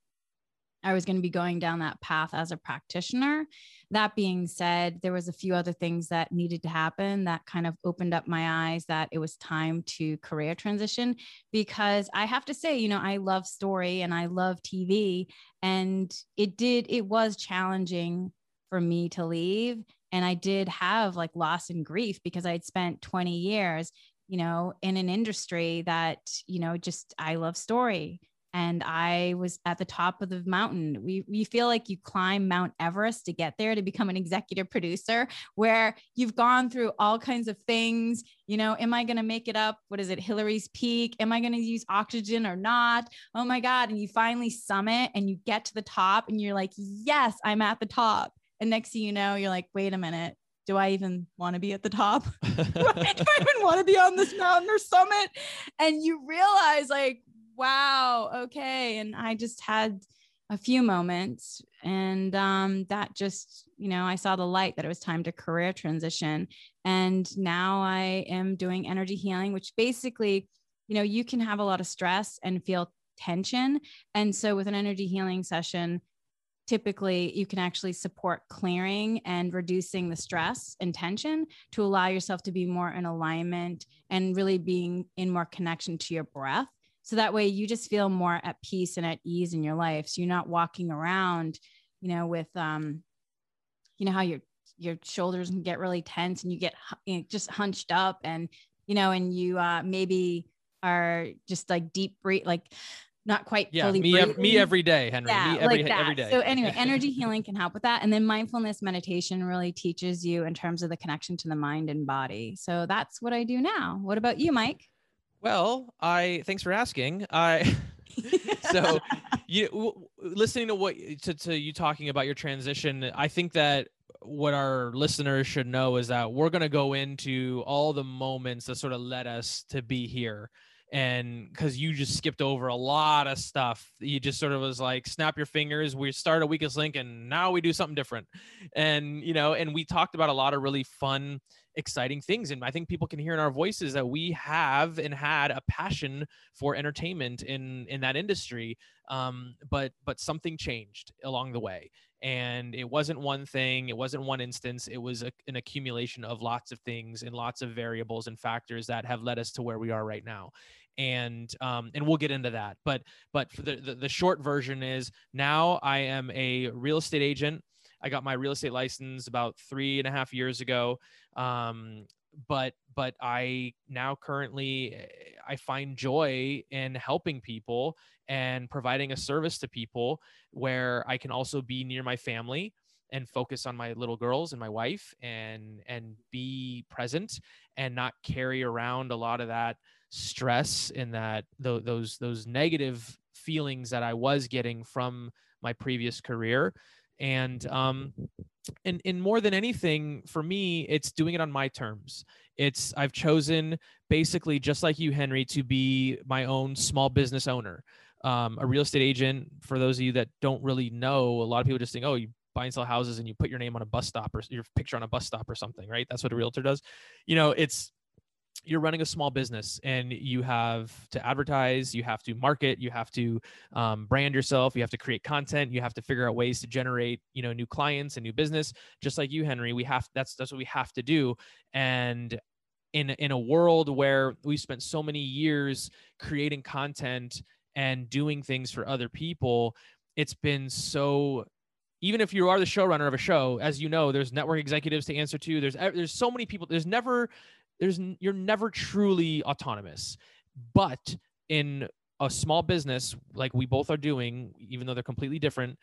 Speaker 1: I was going to be going down that path as a practitioner. That being said, there was a few other things that needed to happen that kind of opened up my eyes that it was time to career transition because I have to say, you know, I love story and I love TV and it did it was challenging for me to leave and I did have like loss and grief because I'd spent 20 years you know in an industry that you know just I love story and I was at the top of the mountain. We we feel like you climb Mount Everest to get there to become an executive producer where you've gone through all kinds of things, you know, am I going to make it up? What is it? Hillary's peak? Am I going to use oxygen or not? Oh my god, and you finally summit and you get to the top and you're like, "Yes, I'm at the top." And next thing you know, you're like, "Wait a minute. Do I even want to be at the top? do, I, do I even want to be on this mountain or summit?" And you realize like wow, okay. And I just had a few moments and um, that just you know i saw the light that it was time to career transition. And now i am doing energy healing which basically you know you can have a lot of stress and feel tension. And so with an energy healing session typically you can actually support clearing and reducing the stress and tension to allow yourself to be more in alignment and really being in more connection to your breath so that way you just feel more at peace and at ease in your life. So you're not walking around, you know, with, um, you know, how your, your shoulders can get really tense and you get you know, just hunched up and, you know, and you uh, maybe are just like deep breathe, like not quite
Speaker 2: yeah,
Speaker 1: fully
Speaker 2: me, ev- me every day, Henri.
Speaker 1: Yeah,
Speaker 2: me every,
Speaker 1: like that.
Speaker 2: every day.
Speaker 1: So anyway, energy healing can help with that. And then mindfulness meditation really teaches you in terms of the connection to the mind and body. So that's what I do now. What about you, Mike?
Speaker 2: Well, I thanks for asking. I so you w- listening to what to, to you talking about your transition, I think that what our listeners should know is that we're going to go into all the moments that sort of led us to be here. And because you just skipped over a lot of stuff. You just sort of was like snap your fingers we start a weakest link and now we do something different. And you know and we talked about a lot of really fun exciting things. And I think people can hear in our voices that we have and had a passion for entertainment in in that industry. Um, but but something changed along the way. And it wasn't one thing, it wasn't one instance, it was a, an accumulation of lots of things and lots of variables and factors that have led us to where we are right now and um, and we'll get into that. But but the, the, the short version is now I am a real estate agent. I got my real estate license about three and a half years ago. Um, but but I now currently I find joy in helping people and providing a service to people where I can also be near my family and focus on my little girls and my wife and and be present and not carry around a lot of that stress and that th- those those negative feelings that I was getting from my previous career and um and and more than anything for me it's doing it on my terms. It's i've chosen basically just like you henri to be my own small business owner. Um, a real estate agent for those of you that don't really know a lot of people just think oh you buy and sell houses and you put your name on a bus stop or your picture on a bus stop or something right? That's what a realtor does. You know it's you're running a small business and you have to advertise you have to market you have to um, brand yourself you have to create content you have to figure out ways to generate you know new clients and new business. Just like you henri we have that's that's what we have to do. And in in a world where we spent so many years creating content and doing things for other people it's been so even if you are the showrunner of a show as you know there's network executives to answer to. There's there's so many people there's never there's you're never truly autonomous. But in a small business like we both are doing even though they're completely different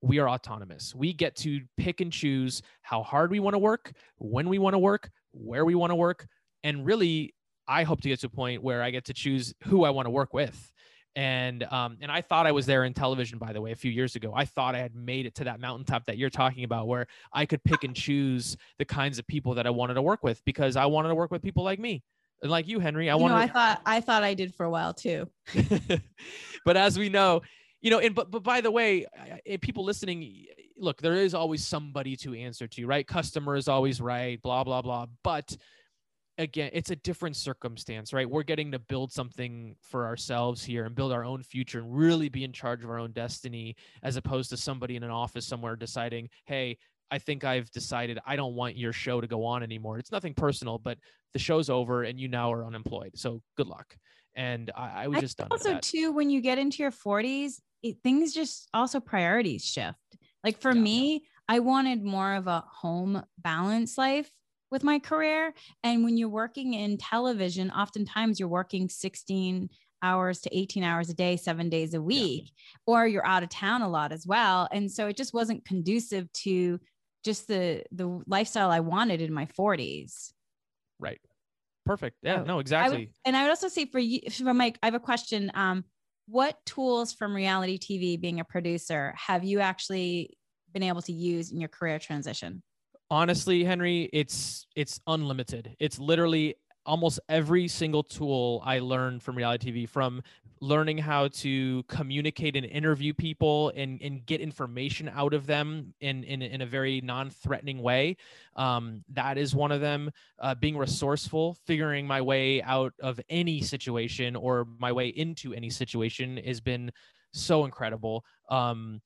Speaker 2: we are autonomous. We get to pick and choose how hard we want to work when we want to work where we want to work and really i hope to get to a point where i get to choose who i want to work with and um, and I thought I was there in television. By the way, a few years ago, I thought I had made it to that mountaintop that you're talking about, where I could pick and choose the kinds of people that I wanted to work with because I wanted to work with people like me and like you, Henri. I
Speaker 1: you
Speaker 2: wanted.
Speaker 1: know, I thought I thought I did for a while too.
Speaker 2: but as we know, you know, and but but by the way, people listening, look, there is always somebody to answer to, right? Customer is always right, blah blah blah. But again, it's a different circumstance, right? We're getting to build something for ourselves here and build our own future and really be in charge of our own destiny, as opposed to somebody in an office somewhere deciding, hey, I think I've decided I don't want your show to go on anymore. It's nothing personal, but the show's over and you now are unemployed. So good luck. And I, I was just done.
Speaker 1: Also, too, when you get into your 40s, it, things just also priorities shift. Like for yeah, me, yeah. I wanted more of a home balance life with my career. And when you're working in television, oftentimes you're working 16 hours to 18 hours a day, seven days a week, yeah. or you're out of town a lot as well. And so it just wasn't conducive to just the the lifestyle I wanted in my 40s.
Speaker 2: Right. Perfect. Yeah, no, exactly.
Speaker 1: I would, and I would also say for you, for Mike, I have a question. Um, what tools from reality TV, being a producer, have you actually been able to use in your career transition?
Speaker 2: Honestly henri it's it's unlimited. It's literally almost every single tool i learned from reality tv from learning how to communicate and interview people and, and get information out of them in, in, in a very non-threatening way. Um, that is one of them. Uh, being resourceful figuring my way out of any situation or my way into any situation has been so incredible. Um,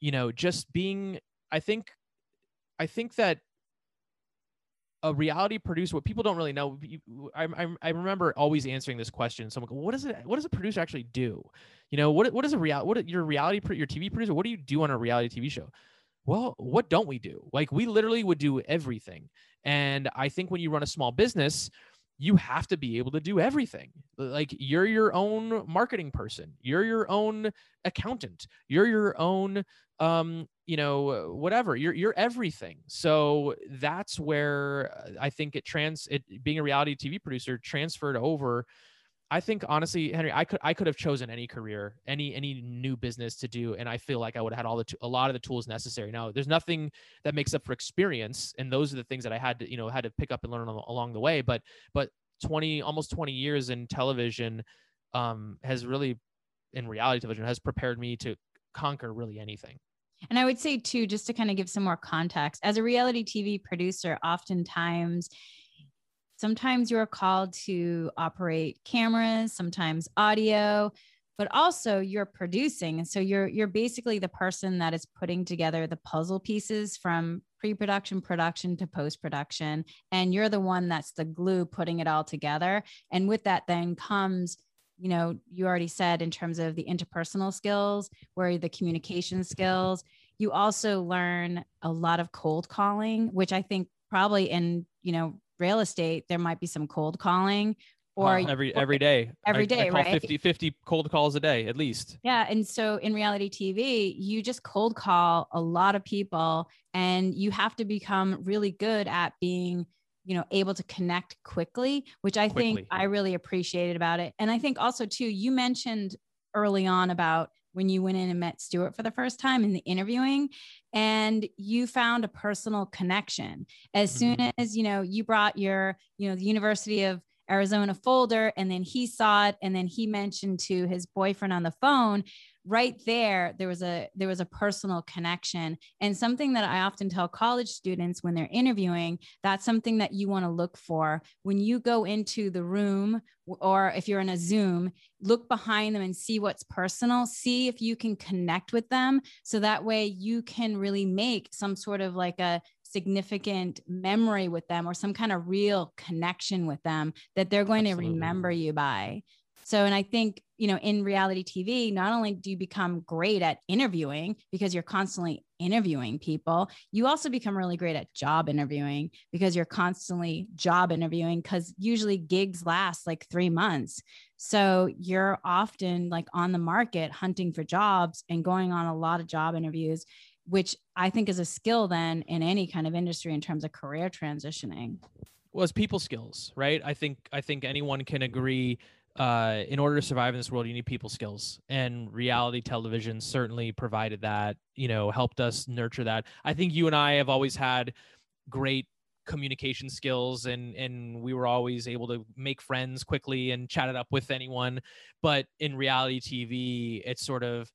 Speaker 2: you know just being i think I think that a reality producer, what people don't really know, I, I, I remember always answering this question. Someone, what does it? What does a producer actually do? You know, what what is a reality, What your reality, your TV producer? What do you do on a reality TV show? Well, what don't we do? Like we literally would do everything. And I think when you run a small business, you have to be able to do everything. Like you're your own marketing person, you're your own accountant, you're your own um you know whatever you're you're everything. So that's where uh, i think it trans it being a reality tv producer transferred over. I think honestly henri i could i could have chosen any career any any new business to do and i feel like i would have had all the a lot of the tools necessary. Now there's nothing that makes up for experience and those are the things that i had to you know had to pick up and learn along the way but but 20 almost 20 years in television um has really in reality television has prepared me to conquer really anything
Speaker 1: and I would say, too, just to kind of give some more context, as a reality TV producer, oftentimes, sometimes you're called to operate cameras, sometimes audio, but also you're producing. And so you're you're basically the person that is putting together the puzzle pieces from pre-production, production to post-production. And you're the one that's the glue putting it all together. And with that then comes you know, you already said in terms of the interpersonal skills, where the communication skills, you also learn a lot of cold calling, which I think probably in, you know, real estate, there might be some cold calling uh-huh. or
Speaker 2: every every day.
Speaker 1: Every day I, right?
Speaker 2: 50 50 cold calls a day at least.
Speaker 1: Yeah and so in reality tv you just cold call a lot of people and you have to become really good at being you know able to connect quickly which i quickly. think i really appreciated about it and i think also too you mentioned early on about when you went in and met Stuart for the first time in the interviewing and you found a personal connection as soon mm-hmm. as you know you brought your you know the university of arizona folder and then he saw it and then he mentioned to his boyfriend on the phone right there there was a there was a personal connection. And something that i often tell college students when they're interviewing that's something that you want to look for. When you go into the room or if you're in a zoom look behind them and see what's personal. See if you can connect with them so that way you can really make some sort of like a significant memory with them or some kind of real connection with them that they're going Absolutely. to remember you by so, and I think, you know, in reality TV, not only do you become great at interviewing because you're constantly interviewing people, you also become really great at job interviewing because you're constantly job interviewing because usually gigs last like three months. So you're often like on the market hunting for jobs and going on a lot of job interviews, which I think is a skill then in any kind of industry in terms of career transitioning.
Speaker 2: Well, it's people skills, right? I think I think anyone can agree uh, in order to survive in this world, you need people skills, and reality television certainly provided that. You know, helped us nurture that. I think you and I have always had great communication skills and and we were always able to make friends quickly and chat it up with anyone but in reality tv it's sort of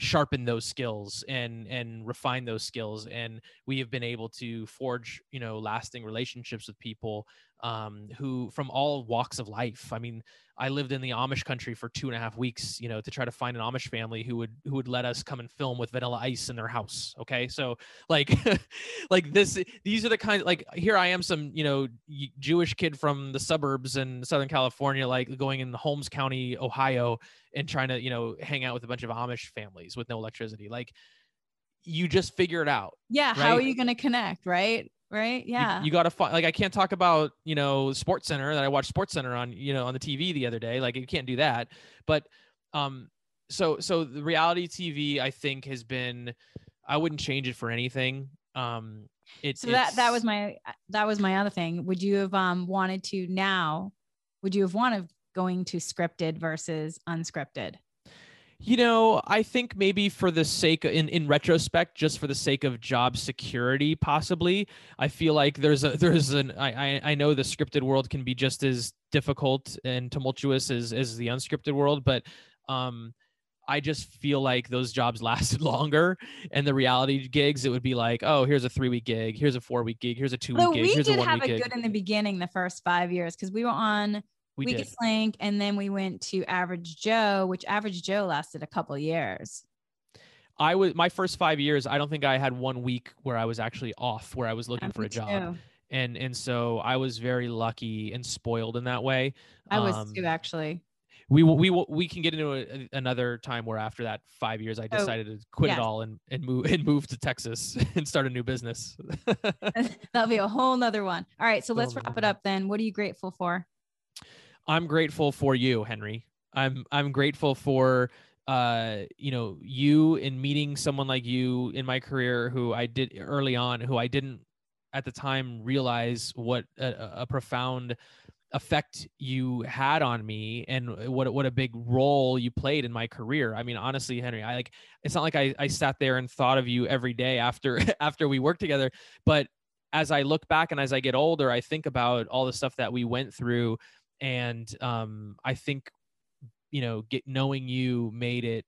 Speaker 2: sharpen those skills and and refine those skills and we have been able to forge you know lasting relationships with people um, who from all walks of life i mean I lived in the Amish country for two and a half weeks, you know, to try to find an Amish family who would who would let us come and film with Vanilla Ice in their house. Okay, so like, like this, these are the kinds. Like here I am, some you know Jewish kid from the suburbs in Southern California, like going in Holmes County, Ohio, and trying to you know hang out with a bunch of Amish families with no electricity. Like you just figure it out.
Speaker 1: Yeah, right? how are you going to connect, right? right? Yeah.
Speaker 2: You, you got to find like I can't talk about you know SportsCenter that I watched SportsCenter on you know on the TV the other day. Like you can't do that. But um, so so the reality TV I think has been I wouldn't change it for anything. Um, it,
Speaker 1: so that that was my that was my other thing. Would you have um wanted to now? Would you have wanted going to scripted versus unscripted?
Speaker 2: You know, I think maybe for the sake in in retrospect, just for the sake of job security, possibly. I feel like there's a there's an I I know the scripted world can be just as difficult and tumultuous as as the unscripted world, but um I just feel like those jobs lasted longer. And the reality gigs, it would be like, oh, here's a three week gig, here's a four week gig, here's a two week gig,
Speaker 1: we
Speaker 2: here's
Speaker 1: did
Speaker 2: a one
Speaker 1: have
Speaker 2: week
Speaker 1: a
Speaker 2: gig.
Speaker 1: good in the beginning, the first five years, because we were on
Speaker 2: we
Speaker 1: Weakest
Speaker 2: did.
Speaker 1: Link, and then we went to Average Joe, which Average Joe lasted a couple years.
Speaker 2: I was my first five years. I don't think I had one week where I was actually off, where I was looking
Speaker 1: Yeah,
Speaker 2: for a job,
Speaker 1: too.
Speaker 2: and and so I was very lucky and spoiled in that way.
Speaker 1: I was
Speaker 2: Um,
Speaker 1: too, actually.
Speaker 2: we will we will we can get into a, another time where after that five years I
Speaker 1: Oh,
Speaker 2: decided to quit
Speaker 1: yes.
Speaker 2: it all and and move and move to Texas and start a new business.
Speaker 1: That'll be a whole nother one. All right, so let's wrap it up then. What are you grateful for?
Speaker 2: I'm grateful for you, Henri. I'm I'm grateful for uh you know you in meeting someone like you in my career who I did early on who I didn't at the time realize what a, a profound effect you had on me and what what a big role you played in my career. I mean honestly Henri, I like it's not like I I sat there and thought of you every day after after we worked together, but as I look back and as I get older, I think about all the stuff that we went through and um, I think you know get knowing you made it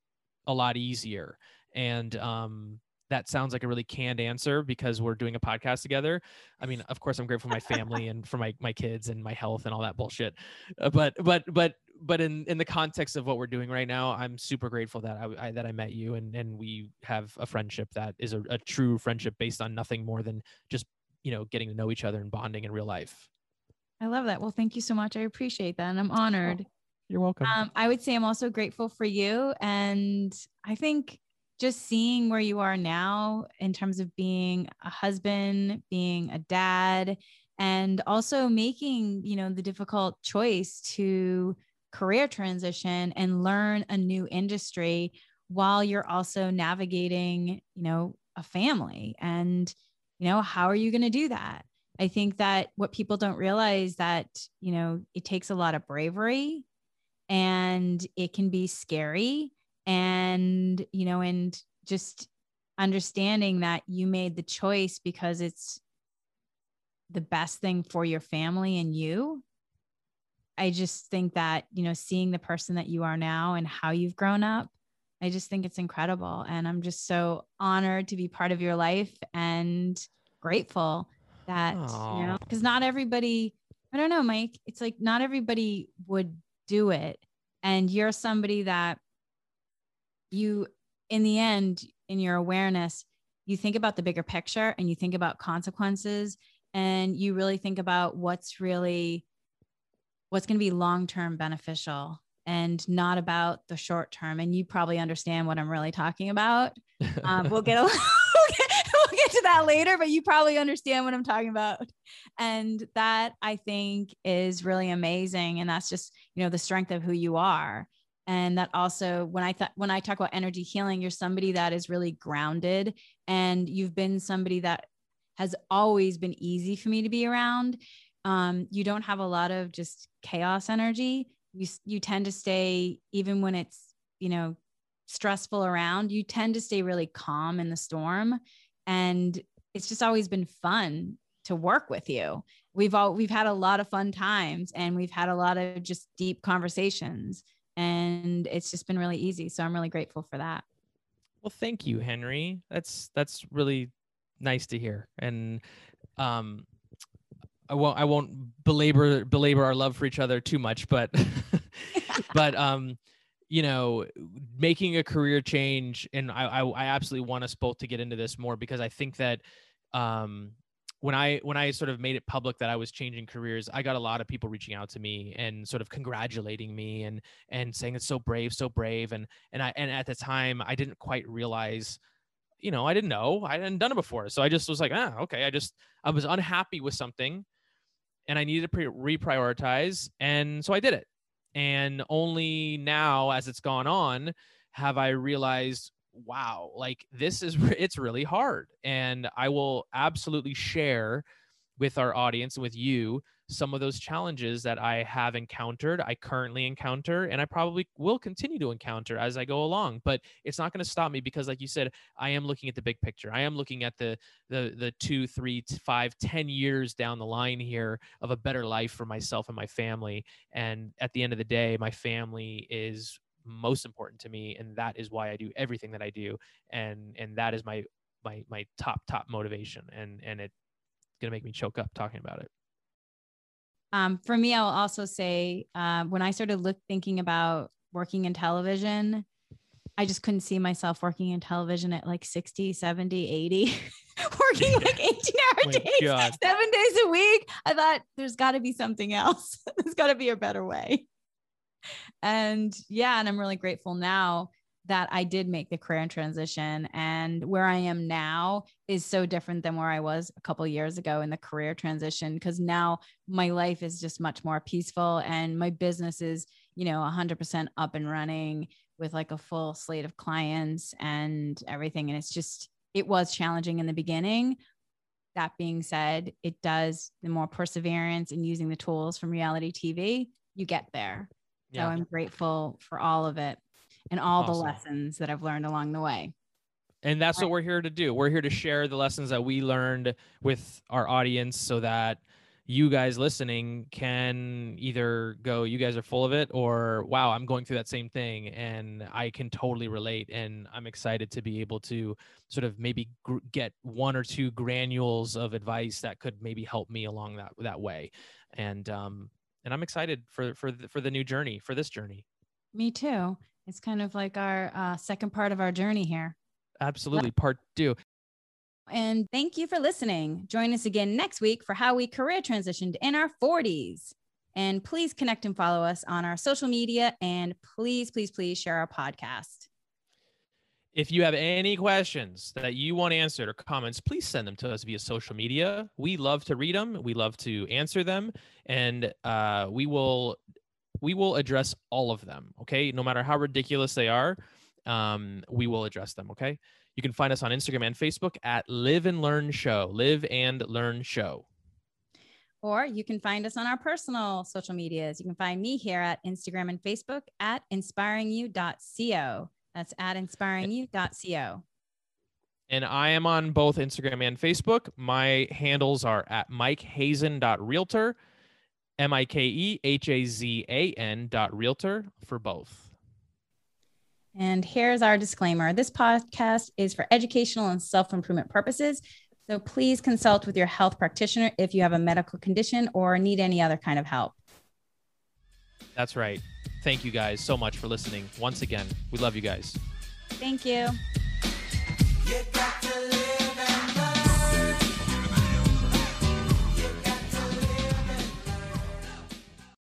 Speaker 2: a lot easier. And um, that sounds like a really canned answer because we're doing a podcast together. I mean of course i'm grateful for my family and for my my kids and my health and all that bullshit. Uh, but but but but in in the context of what we're doing right now i'm super grateful that i, I that i met you and and we have a friendship that is a, a true friendship based on nothing more than just you know getting to know each other and bonding in real life
Speaker 1: I love that. Well, thank you so much. I appreciate that. And I'm honored.
Speaker 2: you're welcome
Speaker 1: Um, I would say I'm also grateful for you. And I think just seeing where you are now in terms of being a husband, being a dad, and also making, you know, the difficult choice to career transition and learn a new industry while you're also navigating, you know, a family. And, you know, how are you going to do that? I think that what people don't realize that, you know, it takes a lot of bravery and it can be scary and you know and just understanding that you made the choice because it's the best thing for your family and you. I just think that you know seeing the person that you are now and how you've grown up i just think it's incredible. And i'm just so honored to be part of your life and grateful that you know because not everybody i don't know mike it's like not everybody would do it. And you're somebody that you in the end in your awareness you think about the bigger picture and you think about consequences and you really think about what's really what's going to be long term beneficial and not about the short term. And you probably understand what i'm really talking about. Um, we'll get a we'll get, we'll get to that later but you probably understand what i'm talking about. And that i think is really amazing. And that's just you know the strength of who you are. And that also when i thought when i talk about energy healing you're somebody that is really grounded. And you've been somebody that has always been easy for me to be around. Um, you don't have a lot of just chaos energy. You you tend to stay even when it's you know stressful around you tend to stay really calm in the storm and it's just always been fun to work with you. We've all we've had a lot of fun times and we've had a lot of just deep conversations and it's just been really easy. So i'm really grateful for that.
Speaker 2: Well thank you henri. That's that's really nice to hear. And um I won't I won't belabor belabor our love for each other too much, but but um you know making a career change and I, I I absolutely want us both to get into this more because I think that um when I when I sort of made it public that I was changing careers, I got a lot of people reaching out to me and sort of congratulating me and and saying it's so brave, so brave. And and I and at the time I didn't quite realize, you know, I didn't know. I hadn't done it before. So I just was like, ah, okay. I just I was unhappy with something and I needed to pre- reprioritize. And so I did it. And only now, as it's gone on, have I realized, wow, like this is, it's really hard. And I will absolutely share with our audience and with you some of those challenges that I have encountered, I currently encounter, and I probably will continue to encounter as I go along. But it's not going to stop me because, like you said, I am looking at the big picture. I am looking at the the the two, three, five, ten years down the line here of a better life for myself and my family. And at the end of the day, my family is most important to me, and that is why I do everything that I do. And and that is my my my top top motivation. And and it's gonna make me choke up talking about it.
Speaker 1: Um, for me, I'll also say uh, when I started look thinking about working in television, I just couldn't see myself working in television at like 60, 70, 80, working like 18 hour days, God. seven days a week. I thought there's got to be something else. there's got to be a better way. And yeah, and I'm really grateful now that I did make the career transition and where I am now is so different than where I was a couple years ago in the career transition because now my life is just much more peaceful and my business is, you know, 100% up and running with like a full slate of clients and everything and it's just it was challenging in the beginning. That being said, it does the more perseverance and using the tools from reality TV, you get there. Yeah. So I'm grateful for all of it and all awesome. the lessons that I've learned along the way.
Speaker 2: And that's what we're here to do. We're here to share the lessons that we learned with our audience so that you guys listening can either go, you guys are full of it, or wow, I'm going through that same thing and I can totally relate. And I'm excited to be able to sort of maybe gr- get one or two granules of advice that could maybe help me along that, that way. And, um, and I'm excited for, for, the, for the new journey, for this journey.
Speaker 1: Me too. It's kind of like our uh, second part of our journey here.
Speaker 2: Absolutely. Part two.
Speaker 1: And thank you for listening. Join us again next week for how we career transitioned in our 40s. And please connect and follow us on our social media. And please, please, please share our podcast.
Speaker 2: If you have any questions that you want answered or comments, please send them to us via social media. We love to read them, we love to answer them, and uh, we will we will address all of them. Okay. No matter how ridiculous they are, um, we will address them. Okay. You can find us on Instagram and Facebook at Live and Learn Show. Live and Learn Show.
Speaker 1: Or you can find us on our personal social medias. You can find me here at Instagram and Facebook at inspiringyou.co. That's at inspiringyou.co.
Speaker 2: And I am on both Instagram and Facebook. My handles are at mikehazan.realtor M I K E H A Z A N dot realtor for both.
Speaker 1: And here's our disclaimer this podcast is for educational and self improvement purposes. So please consult with your health practitioner if you have a medical condition or need any other kind of help.
Speaker 2: That's right. Thank you guys so much for listening. Once again, we love you guys.
Speaker 1: Thank you.